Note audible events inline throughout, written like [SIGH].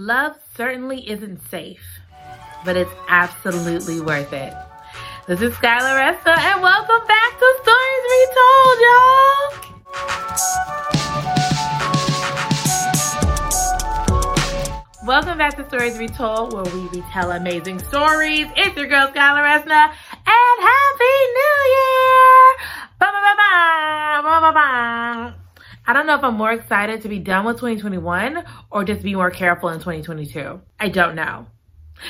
Love certainly isn't safe, but it's absolutely worth it. This is Skylar Resta, and welcome back to Stories Retold, y'all. Welcome back to Stories Retold, where we retell amazing stories. It's your girl, Skylar Resna, and Happy New Year! Ba-ba-ba-ba, ba-ba-ba. I don't know if I'm more excited to be done with 2021 or just be more careful in 2022. I don't know.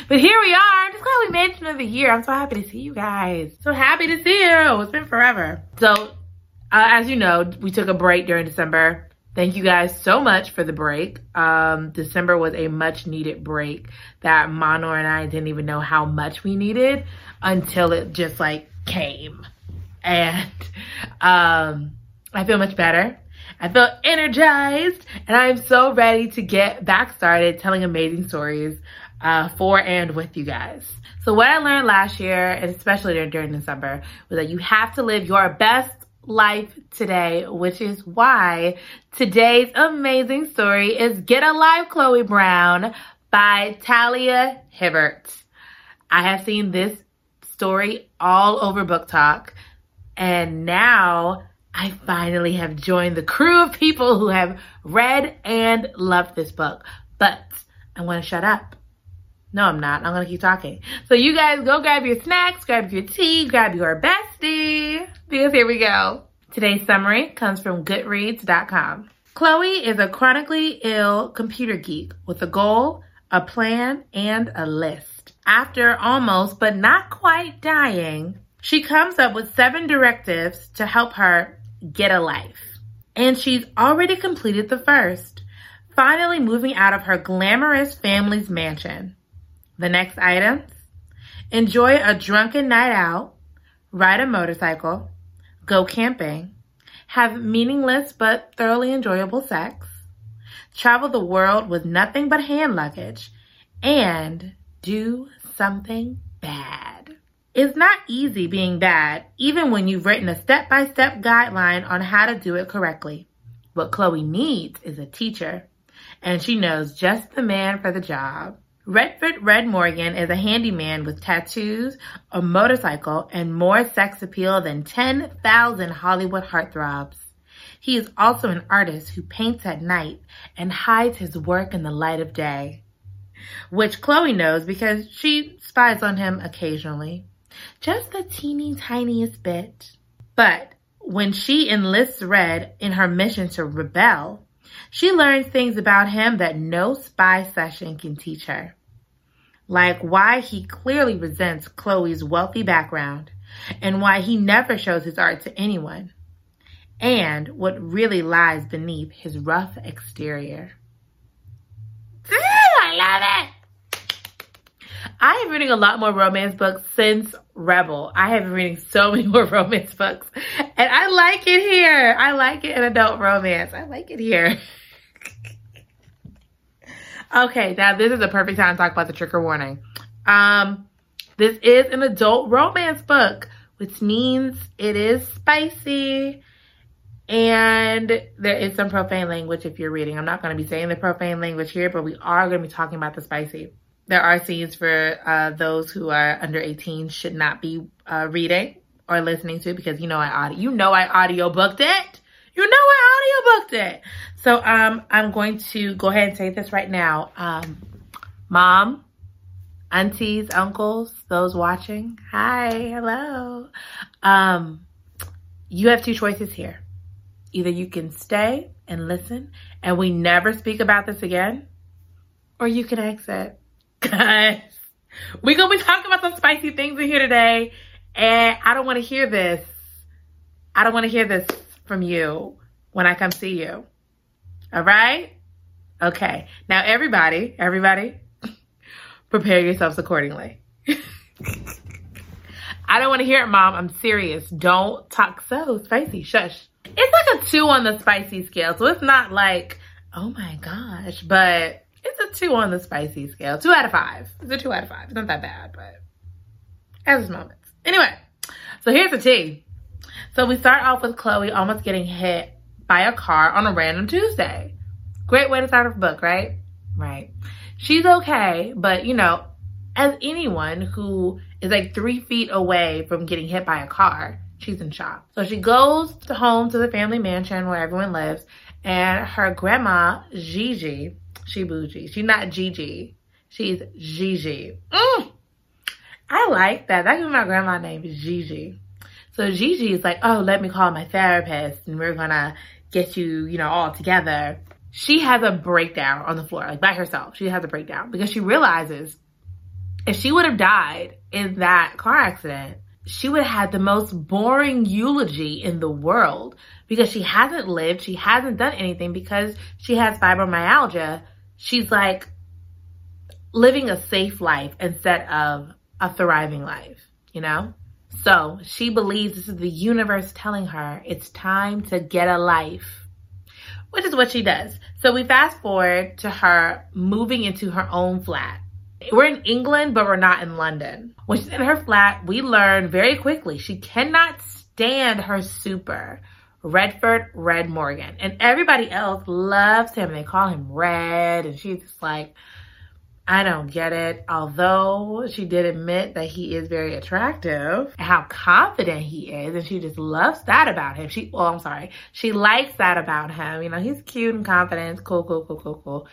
But here we are. I'm Just glad we made it another year. I'm so happy to see you guys. So happy to see you. It's been forever. So, uh, as you know, we took a break during December. Thank you guys so much for the break. Um, December was a much needed break that Manor and I didn't even know how much we needed until it just like came. And um, I feel much better. I feel energized and I'm so ready to get back started telling amazing stories uh, for and with you guys. So what I learned last year, and especially during December, was that you have to live your best life today, which is why today's amazing story is Get a Life Chloe Brown by Talia Hibbert. I have seen this story all over BookTok, and now I finally have joined the crew of people who have read and loved this book. But I'm going to shut up. No, I'm not. I'm going to keep talking. So you guys go grab your snacks, grab your tea, grab your bestie. Because here we go. Today's summary comes from Goodreads.com. Chloe is a chronically ill computer geek with a goal, a plan, and a list. After almost but not quite dying, she comes up with seven directives to help her get a life. And she's already completed the first, finally moving out of her glamorous family's mansion. The next items enjoy a drunken night out, ride a motorcycle, go camping, have meaningless but thoroughly enjoyable sex, travel the world with nothing but hand luggage, and do something bad. It's not easy being bad, even when you've written a step by step guideline on how to do it correctly. What Chloe needs is a teacher, and she knows just the man for the job. Redford Red Morgan is a handyman with tattoos, a motorcycle, and more sex appeal than 10,000 Hollywood heartthrobs. He is also an artist who paints at night and hides his work in the light of day, which Chloe knows because she spies on him occasionally just the teeny tiniest bit. But when she enlists Red in her mission to rebel, she learns things about him that no spy session can teach her. Like why he clearly resents Chloe's wealthy background and why he never shows his art to anyone, and what really lies beneath his rough exterior. I love it! I have reading a lot more romance books since Rebel. I have been reading so many [LAUGHS] more romance books. And I like it here. I like it in adult romance. I like it here. [LAUGHS] okay, now this is a perfect time to talk about the trigger warning. Um, this is an adult romance book, which means it is spicy and there is some profane language if you're reading. I'm not going to be saying the profane language here, but we are going to be talking about the spicy there are scenes for uh, those who are under 18 should not be uh, reading or listening to because you know I audio you know I audio booked it. You know I audio booked it. So um I'm going to go ahead and say this right now. Um mom, aunties, uncles, those watching. Hi, hello. Um you have two choices here. Either you can stay and listen and we never speak about this again or you can exit guys, we're to be talking about some spicy things in here today. And I don't want to hear this. I don't want to hear this from you when I come see you. All right? Okay. Now, everybody, everybody, [LAUGHS] prepare yourselves accordingly. [LAUGHS] I don't want to hear it, Mom. I'm serious. Don't talk so spicy. Shush. It's like a two on the spicy scale. So it's not like, oh my gosh, but it's a two on the spicy scale. Two out of five. It's a two out of five. It's not that bad, but has its moments. Anyway, so here's the tea. So we start off with Chloe almost getting hit by a car on a random Tuesday. Great way to start a book, right? Right. She's okay, but you know, as anyone who is like three feet away from getting hit by a car, she's in shock. So she goes home to the family mansion where everyone lives, and her grandma, Gigi, she bougie. She's not Gigi. She's Gigi. Mm. I like that. That's my grandma name is Gigi. So Gigi is like, oh, let me call my therapist and we're gonna get you, you know, all together. She has a breakdown on the floor, like by herself. She has a breakdown because she realizes if she would have died in that car accident, she would have had the most boring eulogy in the world because she hasn't lived, she hasn't done anything because she has fibromyalgia. She's like living a safe life instead of a thriving life, you know? So she believes this is the universe telling her it's time to get a life, which is what she does. So we fast forward to her moving into her own flat we're in England, but we're not in London. When she's in her flat, we learn very quickly she cannot stand her super, Redford Red Morgan. And everybody else loves him. They call him Red. And she's just like, I don't get it. Although she did admit that he is very attractive, how confident he is, and she just loves that about him. She, well, I'm sorry, she likes that about him. You know, he's cute and confident. Cool, cool, cool, cool, cool.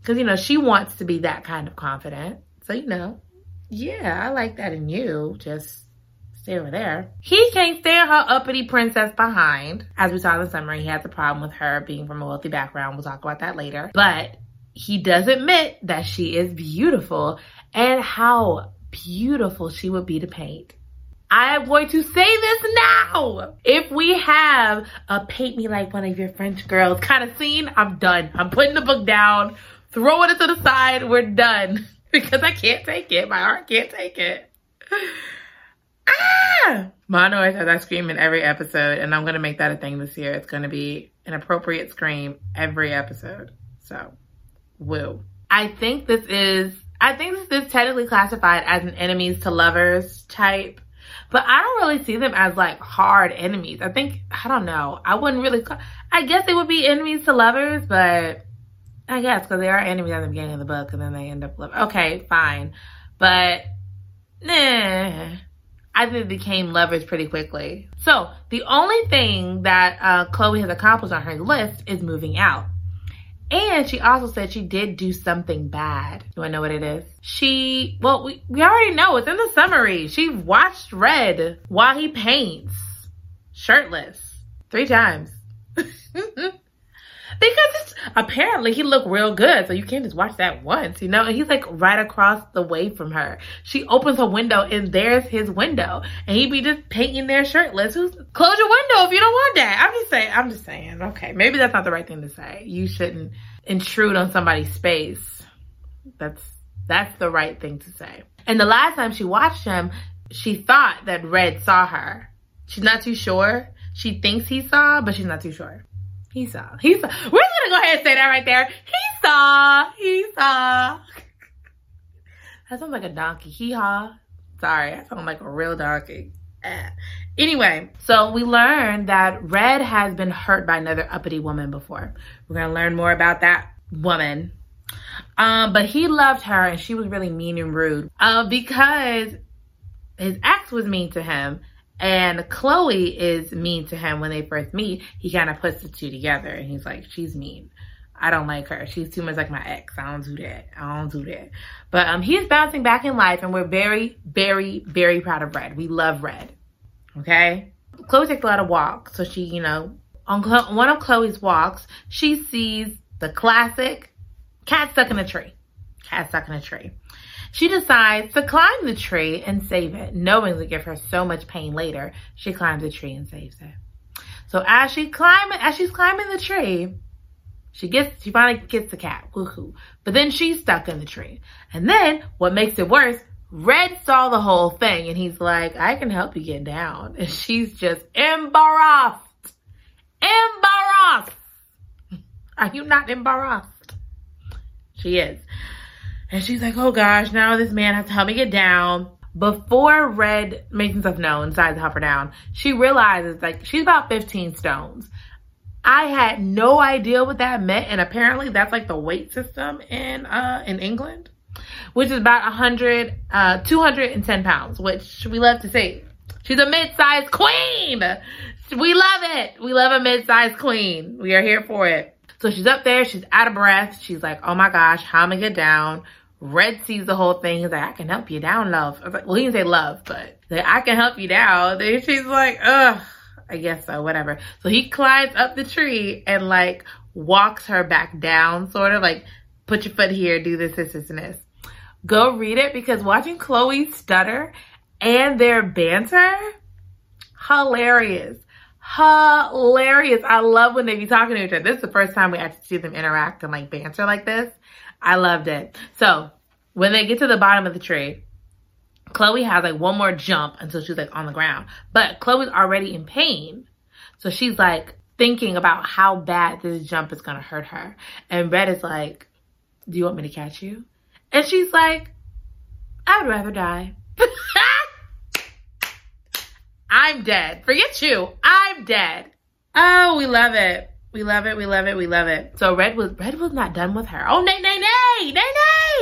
Because, you know, she wants to be that kind of confident. So, you know, yeah, I like that in you. Just stay over there. He can't stand her uppity princess behind. As we saw in the summary, he has a problem with her being from a wealthy background. We'll talk about that later. But he does admit that she is beautiful and how beautiful she would be to paint. I am going to say this now. If we have a paint me like one of your French girls kind of scene, I'm done. I'm putting the book down throwing it to the side. We're done [LAUGHS] because I can't take it. My heart can't take it. Ah! Mono has that scream in every episode, and I'm going to make that a thing this year. It's going to be an appropriate scream every episode. So, woo. I think this is, I think this is technically classified as an enemies to lovers type, but I don't really see them as like hard enemies. I think, I don't know. I wouldn't really, I guess it would be enemies to lovers, but I guess because they are enemies at the beginning of the book and then they end up loving. Okay, fine. But, nah. I think they became lovers pretty quickly. So the only thing that uh, Chloe has accomplished on her list is moving out. And she also said she did do something bad. You wanna know what it is? She, well, we, we already know, it's in the summary. She watched Red while he paints, shirtless, three times. [LAUGHS] Because apparently he looked real good. So you can't just watch that once, you know? And he's like right across the way from her. She opens her window and there's his window. And he be just painting there shirtless. Who's, close your window if you don't want that. I'm just saying, I'm just saying, okay, maybe that's not the right thing to say. You shouldn't intrude on somebody's space. That's, that's the right thing to say. And the last time she watched him, she thought that Red saw her. She's not too sure. She thinks he saw, but she's not too sure. He saw. He saw. We're gonna go ahead and say that right there. He saw. He saw. That sounds like a donkey. Hee haw. Sorry, I sound like a real donkey. Eh. Anyway, so we learned that Red has been hurt by another uppity woman before. We're gonna learn more about that woman. Um, but he loved her and she was really mean and rude. Uh, because his ex was mean to him and Chloe is mean to him when they first meet. He kind of puts the two together and he's like, she's mean. I don't like her. She's too much like my ex. I don't do that. I don't do that. But um, he's bouncing back in life and we're very, very, very proud of Red. We love Red. Okay? Chloe takes a lot of walks. So she, you know, on one of Chloe's walks, she sees the classic cat stuck in a tree. Cat stuck in a tree. She decides to climb the tree and save it, knowing to give her so much pain later. She climbs the tree and saves it. So as she climbing, as she's climbing the tree, she gets, she finally gets the cat. Woohoo! But then she's stuck in the tree. And then what makes it worse? Red saw the whole thing and he's like, I can help you get down. And she's just embarrassed. Embarrassed. Are you not embarrassed? She is. And she's like, oh gosh, now this man has to help me get down. Before Red makes himself known, decides to help her down, she realizes like she's about 15 stones. I had no idea what that meant. And apparently that's like the weight system in, uh, in England, which is about 100, uh, 210 pounds, which we love to see. She's a mid-sized queen. We love it. We love a mid-sized queen. We are here for it. So she's up there. She's out of breath. She's like, oh my gosh, how am I get down? Red sees the whole thing. He's like, I can help you down, love. I was like, well, he didn't say love, but like, I can help you down. Then she's like, ugh, I guess so, whatever. So he climbs up the tree and like walks her back down, sort of like, put your foot here, do this, this, this, and this. Go read it because watching Chloe stutter and their banter, hilarious. Hilarious. I love when they be talking to each other. This is the first time we actually see them interact and like banter like this. I loved it. So when they get to the bottom of the tree, Chloe has like one more jump until she's like on the ground. But Chloe's already in pain. So she's like thinking about how bad this jump is to hurt her. And Red is like, do you want me to catch you? And she's like, I'd rather die. [LAUGHS] I'm dead. Forget you. I'm dead. Oh, we love it. We love it. We love it. We love it. So Red was Red was not done with her. Oh, nay, nay, nay, nay,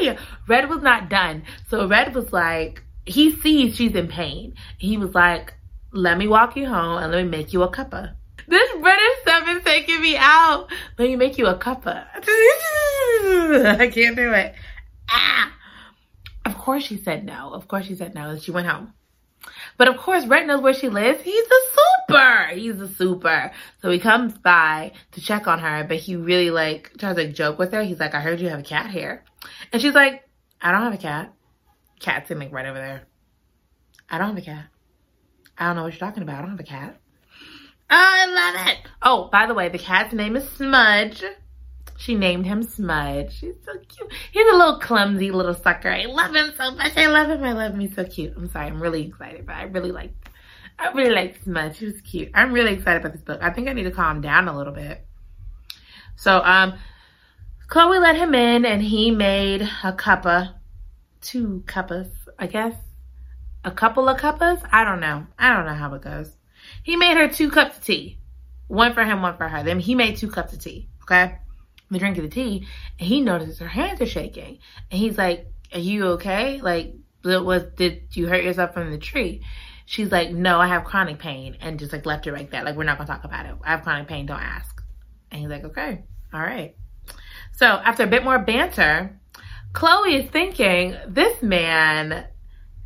nay. Red was not done. So Red was like, he sees she's in pain. He was like, let me walk you home and let me make you a cuppa. This British stuff is taking me out. Let me make you a cuppa. [LAUGHS] I can't do it. Ah. Of course she said no. Of course she said no. And she went home. But of course, Red knows where she lives. He's a super. He's a super. So he comes by to check on her, but he really like tries to like, joke with her. He's like, I heard you have a cat here. And she's like, I don't have a cat. Cat's in like right over there. I don't have a cat. I don't know what you're talking about. I don't have a cat. Oh, I love it. Oh, by the way, the cat's name is Smudge. She named him Smudge. He's so cute. He's a little clumsy little sucker. I love him so much. I love him. I love him. He's so cute. I'm sorry. I'm really excited, but I really like, I really like Smudge. He was cute. I'm really excited about this book. I think I need to calm down a little bit. So, um, Chloe let him in and he made a cuppa, two cuppas, I guess. A couple of cuppas? I don't know. I don't know how it goes. He made her two cups of tea. One for him, one for her. Then he made two cups of tea. Okay the drink of the tea and he notices her hands are shaking. And he's like are you okay? Like was did you hurt yourself from the tree? She's like no i have chronic pain and just like left it right there. Like we're not gonna talk about it. I have chronic pain. Don't ask. And he's like okay. All right. So after a bit more banter chloe is thinking this man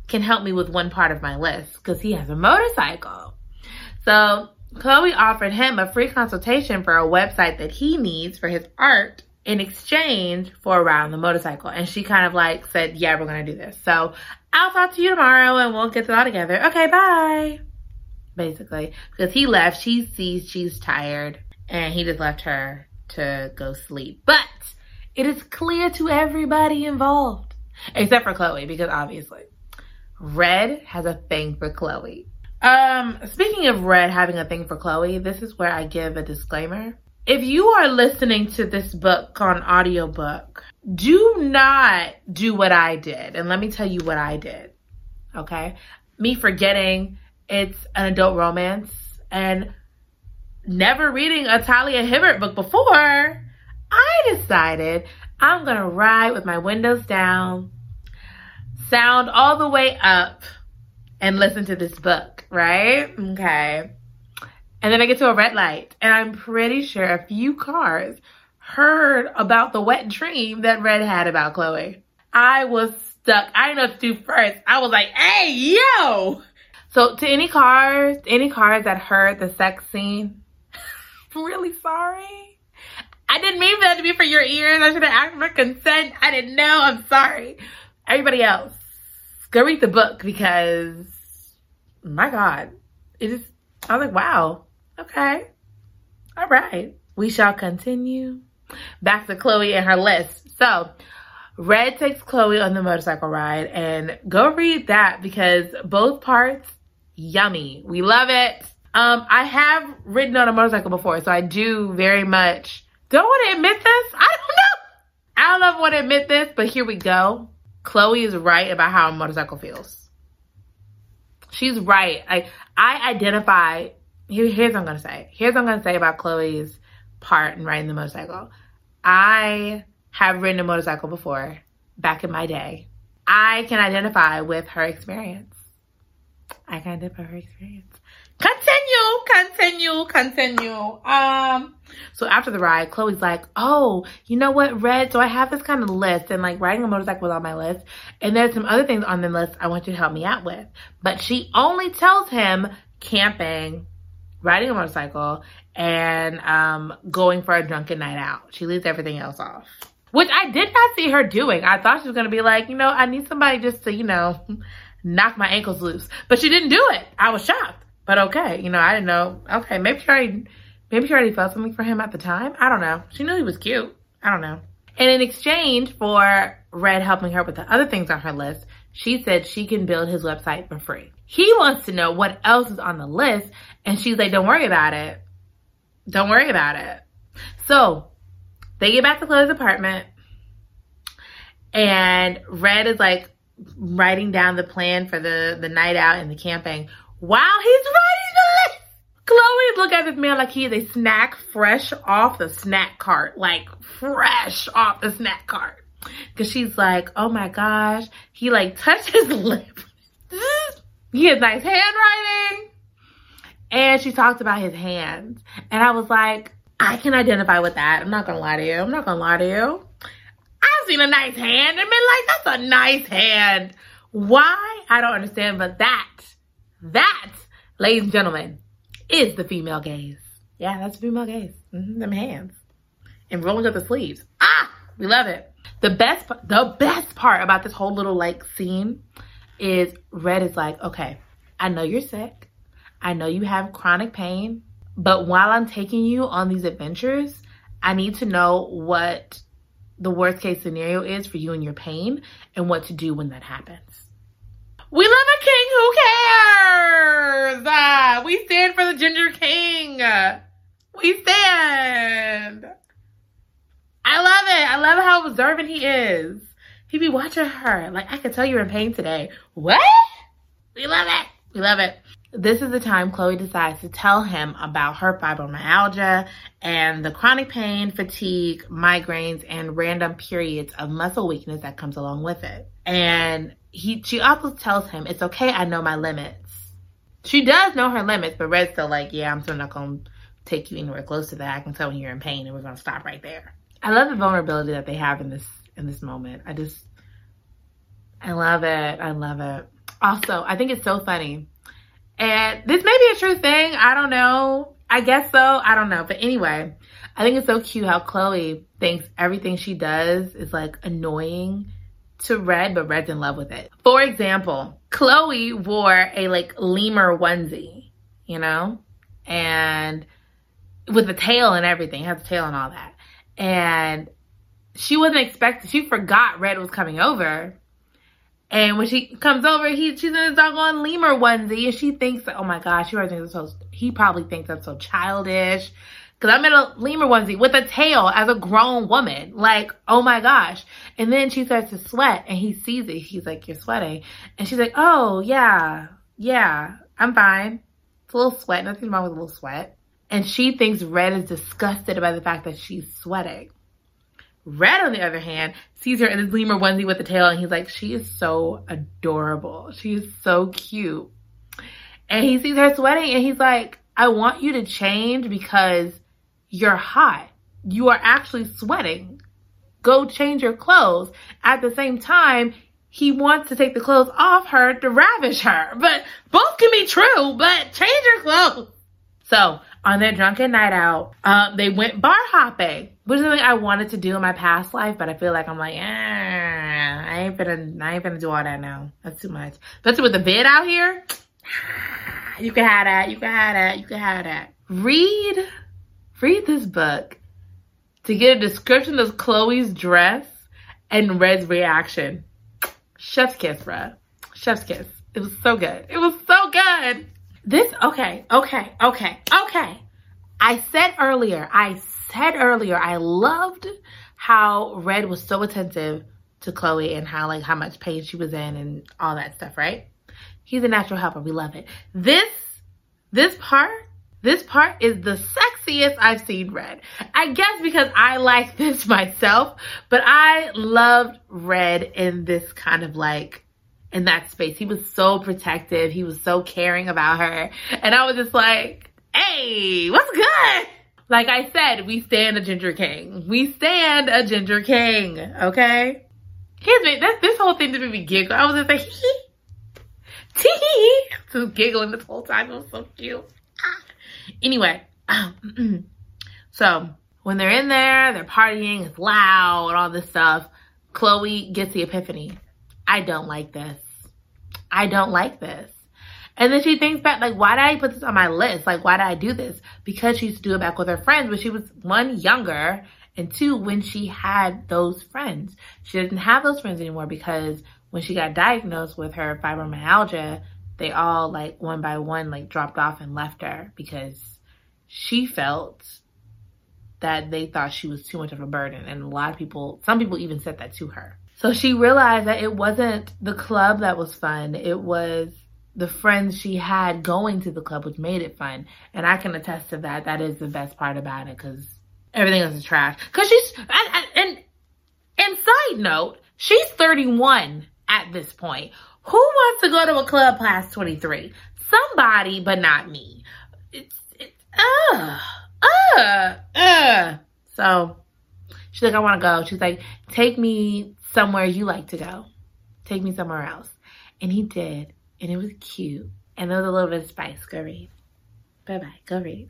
can help me with one part of my list because he has a motorcycle. So Chloe offered him a free consultation for a website that he needs for his art in exchange for a ride on the motorcycle. And she kind of like said, yeah, we're going to do this. So I'll talk to you tomorrow and we'll get it all together. Okay, bye. Basically, because he left, she sees she's tired and he just left her to go sleep. But it is clear to everybody involved, except for Chloe, because obviously Red has a thing for Chloe. Um, speaking of Red having a thing for Chloe, this is where I give a disclaimer. If you are listening to this book on audiobook, do not do what I did. And let me tell you what I did. Okay? Me forgetting it's an adult romance and never reading a Talia Hibbert book before, I decided I'm going to ride with my windows down, sound all the way up, and listen to this book, right? Okay. And then I get to a red light, and I'm pretty sure a few cars heard about the wet dream that Red had about Chloe. I was stuck. I didn't know to do first. I was like, hey, yo! So to any cars, any cars that heard the sex scene, [LAUGHS] I'm really sorry. I didn't mean that to be for your ears. I should have asked for consent. I didn't know. I'm sorry. Everybody else, go read the book because my God, it is, I was like, wow, okay, all right. We shall continue. Back to Chloe and her list. So, Red takes Chloe on the motorcycle ride and go read that because both parts, yummy. We love it. Um, I have ridden on a motorcycle before, so I do very much, don't want to admit this. I don't know. I don't know if I want to admit this, but here we go. Chloe is right about how a motorcycle feels. She's right. I I identify. Here, here's what I'm gonna say. Here's what I'm gonna say about Chloe's part in riding the motorcycle. I have ridden a motorcycle before back in my day. I can identify with her experience. I can identify her experience. Continue, continue, continue. Um, so after the ride, Chloe's like, oh, you know what, Red? So I have this kind of list and like riding a motorcycle was on my list. And there's some other things on the list I want you to help me out with. But she only tells him camping, riding a motorcycle, and um, going for a drunken night out. She leaves everything else off. Which I did not see her doing. I thought she was to be like, you know, I need somebody just to, you know, [LAUGHS] knock my ankles loose. But she didn't do it. I was shocked. But okay, you know, I didn't know. Okay, maybe she already, maybe she already felt something for him at the time. I don't know. She knew he was cute. I don't know. And in exchange for Red helping her with the other things on her list, she said she can build his website for free. He wants to know what else is on the list. And she's like, don't worry about it. Don't worry about it. So they get back to Chloe's apartment and Red is like writing down the plan for the, the night out and the camping while he's writing the list. Chloe look at this man like he is a snack fresh off the snack cart, like fresh off the snack cart. Cause she's like, oh my gosh, he like touched his [LAUGHS] lip. he has nice handwriting. And she talked about his hands. And I was like, I can identify with that. I'm not gonna lie to you. I'm not gonna lie to you. I've seen a nice hand and been like, that's a nice hand. Why? I don't understand, but that, that, ladies and gentlemen, is the female gaze. Yeah, that's the female gaze. Mm-hmm, them hands. And rolling up the sleeves. Ah, we love it. The best, the best part about this whole little like scene is Red is like, okay, I know you're sick. I know you have chronic pain. But while I'm taking you on these adventures, I need to know what the worst case scenario is for you and your pain and what to do when that happens. We love a king who cares. Uh, we stand for the ginger king. We stand. I love it. I love how observant he is. He be watching her. Like, I can tell you're in pain today. What? We love it. We love it. This is the time Chloe decides to tell him about her fibromyalgia and the chronic pain, fatigue, migraines, and random periods of muscle weakness that comes along with it. And he, she also tells him, it's okay, I know my limits. She does know her limits, but Red's still like, yeah, I'm still not to take you anywhere close to that. I can tell when you're in pain and we're to stop right there. I love the vulnerability that they have in this, in this moment. I just, I love it. I love it. Also, I think it's so funny and this may be a true thing. I don't know. I guess so. I don't know. But anyway, I think it's so cute how Chloe thinks everything she does is like annoying to Red, but Red's in love with it. For example, Chloe wore a like lemur onesie, you know, and with a tail and everything, has a tail and all that. And she wasn't expecting, she forgot Red was coming over. And when she comes over, he she's in a doggone lemur onesie, and she thinks oh my gosh, she probably thinks so. He probably thinks that's so childish, because I'm in a lemur onesie with a tail as a grown woman. Like oh my gosh! And then she starts to sweat, and he sees it. He's like, "You're sweating," and she's like, "Oh yeah, yeah, I'm fine. It's a little sweat. Nothing wrong with a little sweat." And she thinks Red is disgusted by the fact that she's sweating. Red, on the other hand, sees her in this lemur onesie with a tail and he's like, she is so adorable. She is so cute. And he sees her sweating and he's like, I want you to change because you're hot. You are actually sweating. Go change your clothes. At the same time, he wants to take the clothes off her to ravish her. But both can be true, but change your clothes. So on their drunken night out, uh, they went bar hopping, which is something I wanted to do in my past life, but I feel like I'm like, eh, I ain't gonna, I ain't gonna do all that now. That's too much. Especially with the bed out here. [SIGHS] You can have that. You can have that. You can have that. Read, read this book to get a description of Chloe's dress and Red's reaction. Chef's kiss, bruh. Chef's kiss. It was so good. It was so good. This, okay, okay, okay, okay. I said earlier, I said earlier, I loved how Red was so attentive to Chloe and how like how much pain she was in and all that stuff, right? He's a natural helper. We love it. This, this part This part is the sexiest I've seen Red. I guess because I like [LAUGHS] this myself, but I loved Red in this kind of like, in that space. He was so protective. He was so caring about her. And I was just like, hey, what's good? Like I said, we stand a Ginger King. We stand a Ginger King, okay? Here's me, this, this whole thing didn't me giggle. I was just like, hee [LAUGHS] tee [LAUGHS] Just giggling this whole time. It was so cute. Anyway, um, [CLEARS THROAT] so when they're in there, they're partying, it's loud, and all this stuff. Chloe gets the epiphany. I don't like this. I don't like this. And then she thinks back, like, why did I put this on my list? Like, why did I do this? Because she used to do it back with her friends when she was one, younger, and two, when she had those friends. She doesn't have those friends anymore because when she got diagnosed with her fibromyalgia, they all like one by one like dropped off and left her because she felt that they thought she was too much of a burden. And a lot of people, some people even said that to her. So she realized that it wasn't the club that was fun. It was the friends she had going to the club, which made it fun. And I can attest to that. That is the best part about it because everything else is trash. Cause she's, and, and, and side note, she's 31 at this point. Who wants to go to a club past 23? Somebody, but not me. It's, it's, uh, uh, uh. So she's like, I want to go. She's like, take me somewhere you like to go. Take me somewhere else. And he did and it was cute. And there was a little bit of spice. Go read. Bye bye. Go read.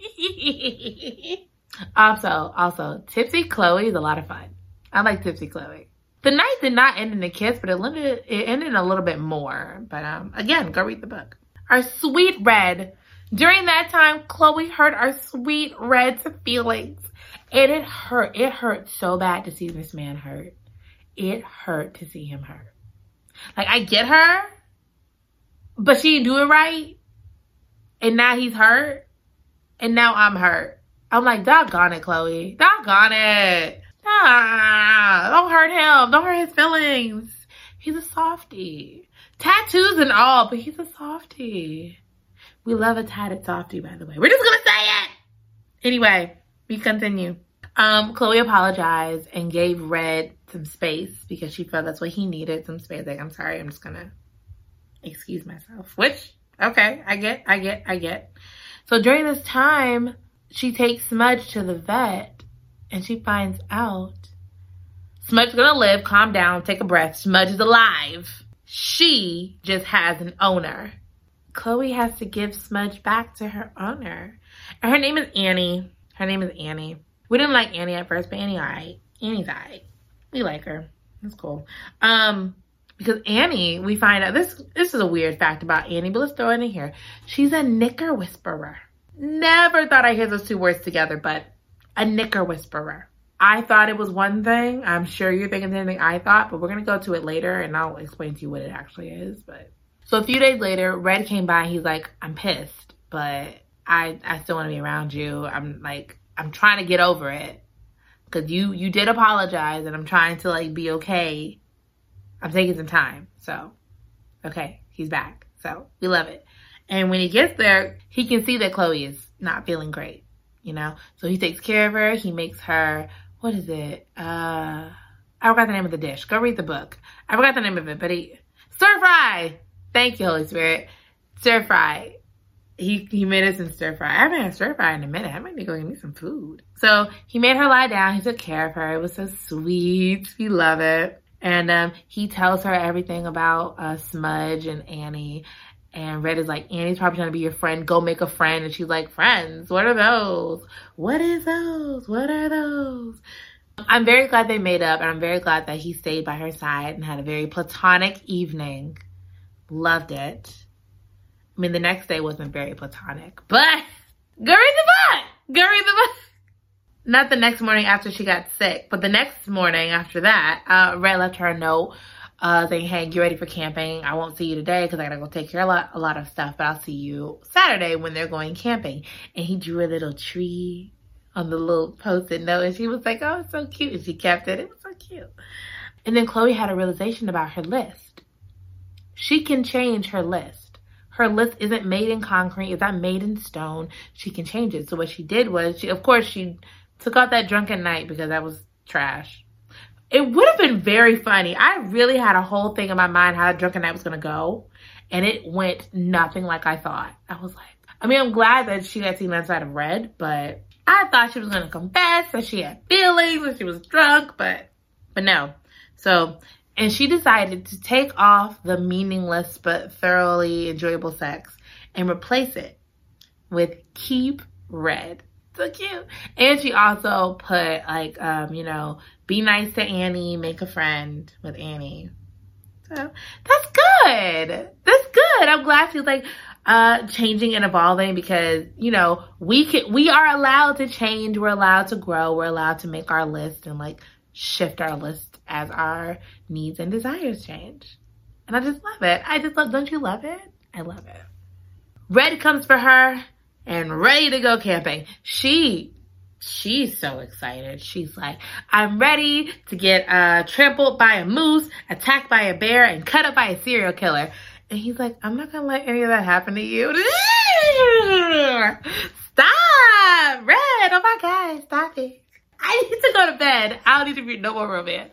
[LAUGHS] also, also, Tipsy Chloe is a lot of fun. I like Tipsy Chloe. The night did not end in a kiss, but it ended, it ended a little bit more. But um, again, go read the book. Our sweet red. During that time, Chloe hurt our sweet red's feelings. And it hurt. It hurt so bad to see this man hurt. It hurt to see him hurt. Like I get her, but she didn't do it right. And now he's hurt. And now I'm hurt. I'm like, doggone it, Chloe. Doggone it. Nah, don't hurt him. Don't hurt his feelings. He's a softie. Tattoos and all, but he's a softie. We love a tatted softie, by the way. We're just gonna say it. Anyway, we continue. Um, Chloe apologized and gave Red some space because she felt that's what he needed, some space. Like, I'm sorry, I'm just gonna excuse myself. Which, okay, I get, I get, I get. So during this time, she takes Smudge to the vet and she finds out Smudge's gonna live, calm down, take a breath. Smudge is alive. She just has an owner. Chloe has to give Smudge back to her owner. And her name is Annie. Her name is Annie. We didn't like Annie at first, but Annie alright. Annie's alright. We like her. That's cool. Um, because Annie, we find out this this is a weird fact about Annie, but let's throw it in here. She's a knicker whisperer. Never thought I'd hear those two words together, but a knicker whisperer. I thought it was one thing. I'm sure you're thinking the same thing I thought, but we're gonna go to it later and I'll explain to you what it actually is. But so a few days later, Red came by. And he's like, I'm pissed, but I I still want to be around you. I'm like I'm trying to get over it. Cause you, you did apologize and I'm trying to like be okay. I'm taking some time. So, okay, he's back. So we love it. And when he gets there, he can see that Chloe is not feeling great, you know? So he takes care of her. He makes her, what is it? Uh, I forgot the name of the dish. Go read the book. I forgot the name of it, but he, stir fry. Thank you, Holy Spirit. Stir fry he he made us some stir fry. I haven't had stir fry in a minute. I might need to go get me some food. So he made her lie down. He took care of her. It was so sweet. We love it. And um, he tells her everything about uh, Smudge and Annie. And Red is like, Annie's probably trying to be your friend. Go make a friend. And she's like, friends? What are those? What is those? What are those? I'm very glad they made up. And I'm very glad that he stayed by her side and had a very platonic evening. Loved it. I mean, the next day wasn't very platonic, but read the. Go read the book. Not the next morning after she got sick, but the next morning after that, uh, Ray left her a note uh, saying, hey, get ready for camping. I won't see you today because I gotta go take care of a lot, a lot of stuff, but I'll see you Saturday when they're going camping. And he drew a little tree on the little post-it note and she was like, oh, it's so cute. And she kept it. It was so cute. And then Chloe had a realization about her list. She can change her list. her list isn't made in concrete, it's not made in stone. She can change it. So what she did was, she, of course, she took out that drunken night because that was trash. It would have been very funny. I really had a whole thing in my mind how drunken night was going to go. And it went nothing like I thought. I was like, I mean, I'm glad that she got seen that side of red, but I thought she was going to confess that she had feelings and she was drunk, but, but no. So, and she decided to take off the meaningless but thoroughly enjoyable sex and replace it with keep red. So cute. And she also put like, um, you know, be nice to Annie, make a friend with Annie. So that's good. That's good. I'm glad she's like, uh, changing and evolving because, you know, we can, we are allowed to change. We're allowed to grow. We're allowed to make our list and like shift our list as our needs and desires change. And I just love it. I just love, don't you love it? I love it. Red comes for her and ready to go camping. She she's so excited. She's like, I'm ready to get uh, trampled by a moose, attacked by a bear, and cut up by a serial killer. And he's like, I'm not gonna let any of that happen to you. Stop! Red, oh my God, stop it. I need to go to bed. I don't need to read no more romance.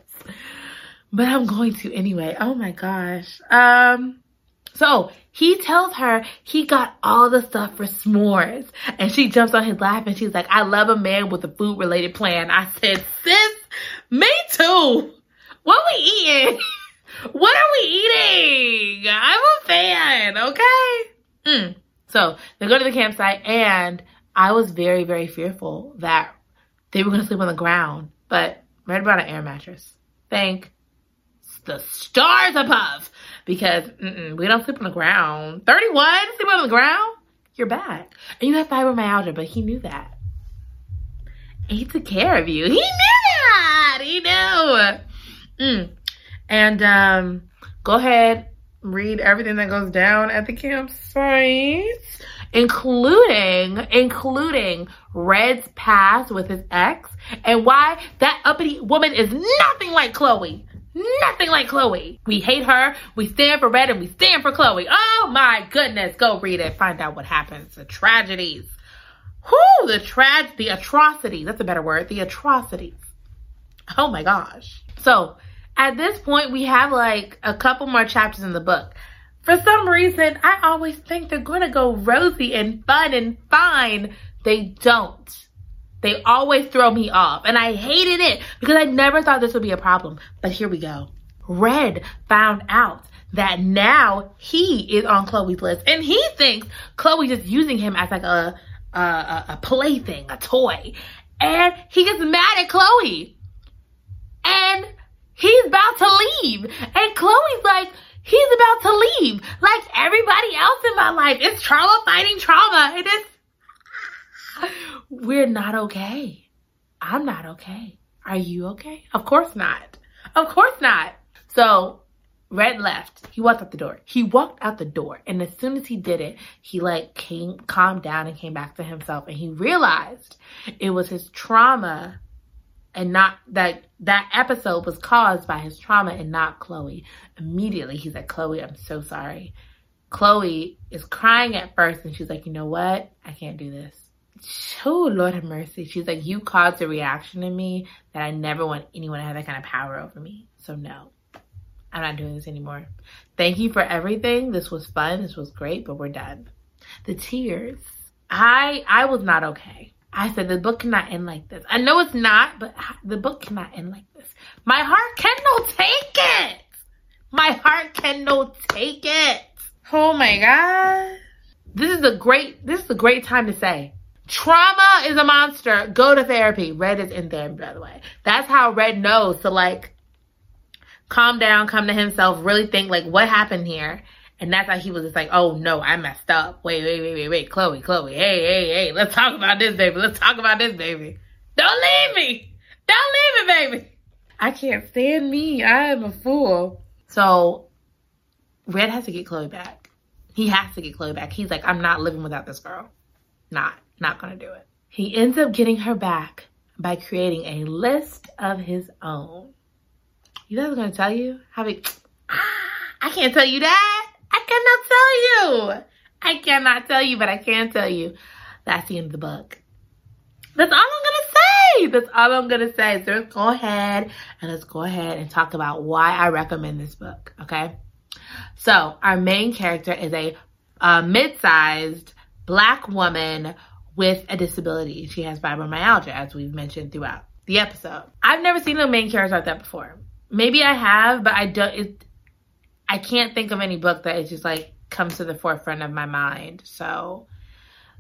But I'm going to anyway. Oh my gosh. Um, so he tells her he got all the stuff for s'mores. And she jumps on his lap and she's like, I love a man with a food related plan. I said, sis, me too. What are we eating? [LAUGHS] what are we eating? I'm a fan, okay? Mm. So they go to the campsite and I was very, very fearful that they were going to sleep on the ground, but right about an air mattress. Thank the stars above because we don't sleep on the ground. 31, sleep on the ground? You're back. And you have fibromyalgia, but he knew that. And he took care of you. He knew that. He knew. Mm. And um, go ahead, read everything that goes down at the campsite, including, including Red's past with his ex and why that uppity woman is nothing like Chloe. Nothing like Chloe. We hate her. We stand for Red and we stand for Chloe. Oh my goodness. Go read it. Find out what happens. The tragedies. Whoo, the trag, the atrocities. That's a better word. The atrocities. Oh my gosh. So at this point, we have like a couple more chapters in the book. For some reason, I always think they're to go rosy and fun and fine. They don't. They always throw me off. And I hated it because I never thought this would be a problem. But here we go. Red found out that now he is on Chloe's list and he thinks Chloe's just using him as like a, a, a plaything, a toy. And he gets mad at Chloe. And he's about to leave. And Chloe's like, he's about to leave. Like everybody else in my life. It's trauma fighting trauma. And it's [LAUGHS] we're not okay. I'm not okay. Are you okay? Of course not. Of course not. So Red left. He walked out the door. He walked out the door. And as soon as he did it, he like came, calmed down and came back to himself. And he realized it was his trauma and not that that episode was caused by his trauma and not Chloe. Immediately he's like, Chloe, I'm so sorry. Chloe is crying at first and she's like, you know what? I can't do this oh Lord have mercy. She's like, you caused a reaction in me that I never want anyone to have that kind of power over me. So no, I'm not doing this anymore. Thank you for everything. This was fun. This was great, but we're done. The tears. I I was not okay. I said the book cannot end like this. I know it's not, but the book cannot end like this. My heart cannot take it. My heart cannot take it. Oh my God. This is a great, this is a great time to say, Trauma is a monster. Go to therapy. Red is in therapy, by the way. That's how Red knows to like calm down, come to himself, really think like what happened here. And that's how he was just like, oh no, I messed up. Wait, wait, wait, wait, wait. Chloe, Chloe, hey, hey, hey, let's talk about this, baby. Let's talk about this, baby. Don't leave me. Don't leave me, baby. I can't stand me. I am a fool. So Red has to get Chloe back. He has to get Chloe back. He's like, I'm not living without this girl. Not. Not gonna do it. He ends up getting her back by creating a list of his own. You what I'm gonna tell you? How ah, I can't tell you that. I cannot tell you. I cannot tell you, but I can tell you that's the end of the book. That's all I'm gonna say. That's all I'm gonna say. So let's go ahead and let's go ahead and talk about why I recommend this book. Okay. So our main character is a, a mid-sized black woman with a disability. She has fibromyalgia, as we've mentioned throughout the episode. I've never seen a main character like that before. Maybe I have, but I don't. It, I can't think of any book that is just like comes to the forefront of my mind. So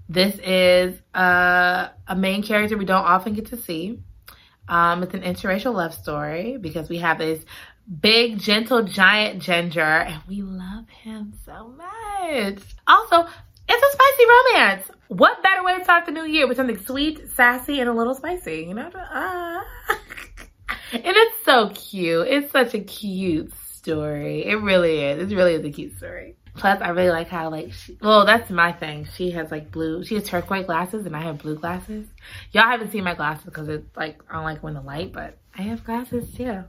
this is a, a main character we don't often get to see. Um, it's an interracial love story because we have this big, gentle, giant ginger, and we love him so much. Also, it's a spicy romance. What better way to start the new year with something sweet, sassy, and a little spicy? You know, uh, [LAUGHS] and it's so cute. It's such a cute story. It really is. It really is a cute story. Plus, I really like how like, she, well, that's my thing. She has like blue, she has turquoise glasses and I have blue glasses. Y'all haven't seen my glasses because it's like, I don't like when the light, but I have glasses too.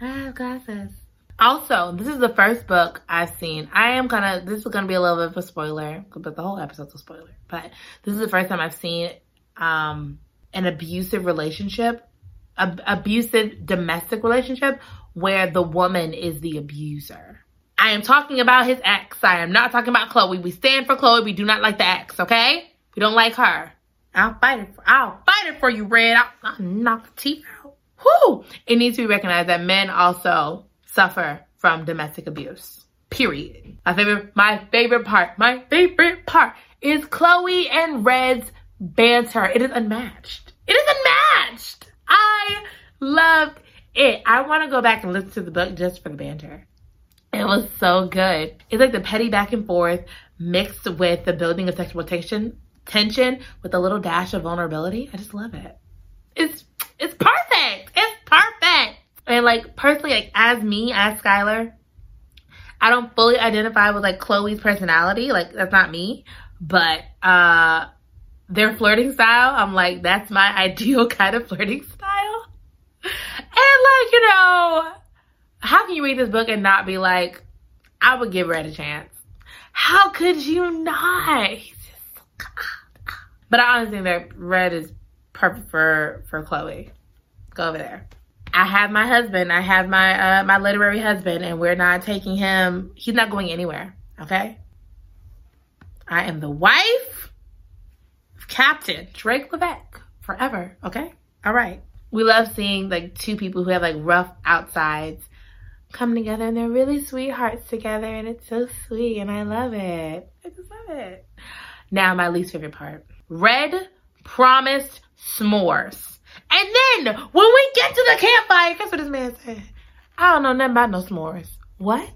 I have glasses. Also, this is the first book I've seen. I am gonna, this is gonna be a little bit of a spoiler, but the whole episode's a spoiler. But this is the first time I've seen um, an abusive relationship, ab- abusive domestic relationship where the woman is the abuser. I am talking about his ex. I am not talking about Chloe. We stand for Chloe. We do not like the ex, okay? We don't like her. I'll fight it for, I'll fight it for you, Red. I'll, I'll knock the teeth out. Whoo! It needs to be recognized that men also suffer from domestic abuse. Period. My favorite, my favorite part, my favorite part is Chloe and Red's banter. It is unmatched. It is unmatched. I loved it. I want to go back and listen to the book just for the banter. It was so good. It's like the petty back and forth mixed with the building of sexual tension, tension with a little dash of vulnerability. I just love it. It's it's perfect. It's perfect. And like personally, like as me, as Skylar, I don't fully identify with like Chloe's personality. Like that's not me. But uh their flirting style, I'm like, that's my [LAUGHS] ideal kind of flirting style. And like, you know, how can you read this book and not be like, I would give Red a chance? How could you not? But I honestly think that Red is perfect for for Chloe. Go over there. I have my husband. I have my uh, my literary husband, and we're not taking him. He's not going anywhere. Okay. I am the wife of Captain Drake Levesque forever. Okay. All right. We love seeing like two people who have like rough outsides come together and they're really sweethearts together and it's so sweet and I love it. I just love it. Now my least favorite part. Red promised s'mores. And then when we get to the campfire, guess what this man said? I don't know nothing about no s'mores. What?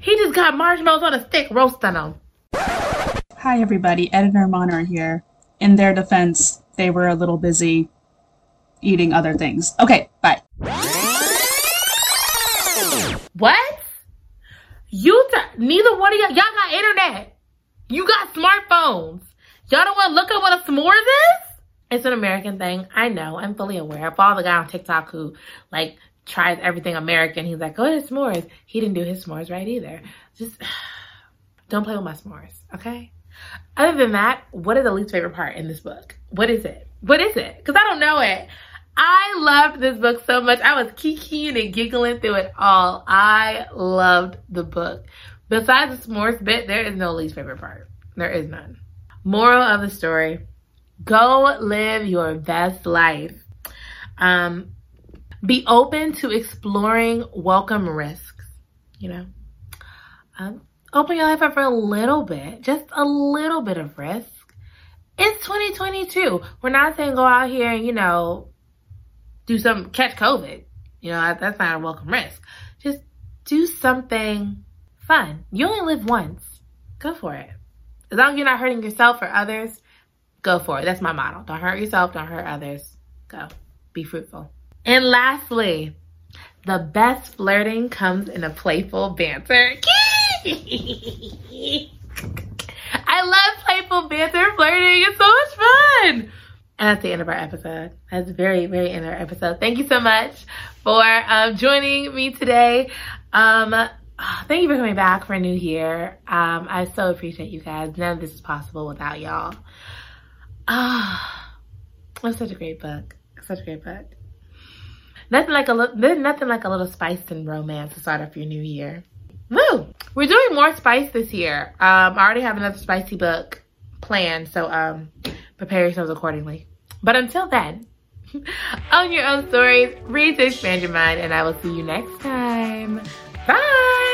He just got marshmallows on a stick roasting them. Hi everybody, Editor Monitor here. In their defense, they were a little busy eating other things. Okay, bye. What? You t- neither one of y'all y'all got internet. You got smartphones. Y'all don't want to look up what a s'mores is? It's an American thing. I know. I'm fully aware. I follow the guy on TikTok who like tries everything American. He's like, go to s'mores. He didn't do his s'mores right either. Just [SIGHS] don't play with my s'mores, okay? Other than that, what is the least favorite part in this book? What is it? What is it? Because I don't know it. I loved this book so much. I was kikiing and giggling through it all. I loved the book. Besides the s'mores bit, there is no least favorite part. There is none. Moral of the story, go live your best life. Um, be open to exploring welcome risks, you know. Um, open your life up for a little bit, just a little bit of risk. It's 2022. We're not saying go out here and, you know, do some, catch COVID. You know, that's not a welcome risk. Just do something fun. You only live once. Go for it. As long as you're not hurting yourself or others, go for it. That's my motto. Don't hurt yourself, don't hurt others. Go. Be fruitful. And lastly, the best flirting comes in a playful banter. [LAUGHS] I love playful banter flirting. It's so much fun. And that's the end of our episode. That's very, very end of our episode. Thank you so much for um, joining me today. Um, [SIGHS] thank you for coming back for a new year. Um, I so appreciate you guys. None of this is possible without y'all. Ah, uh, it's such a great book. Such a great book. Nothing like a there's nothing like a little spice and romance to start off your new year. Woo! We're doing more spice this year. Um, I already have another spicy book planned, so um, prepare yourselves accordingly. But until then, [LAUGHS] own your own stories, read to expand your mind, and I will see you next time. Bye!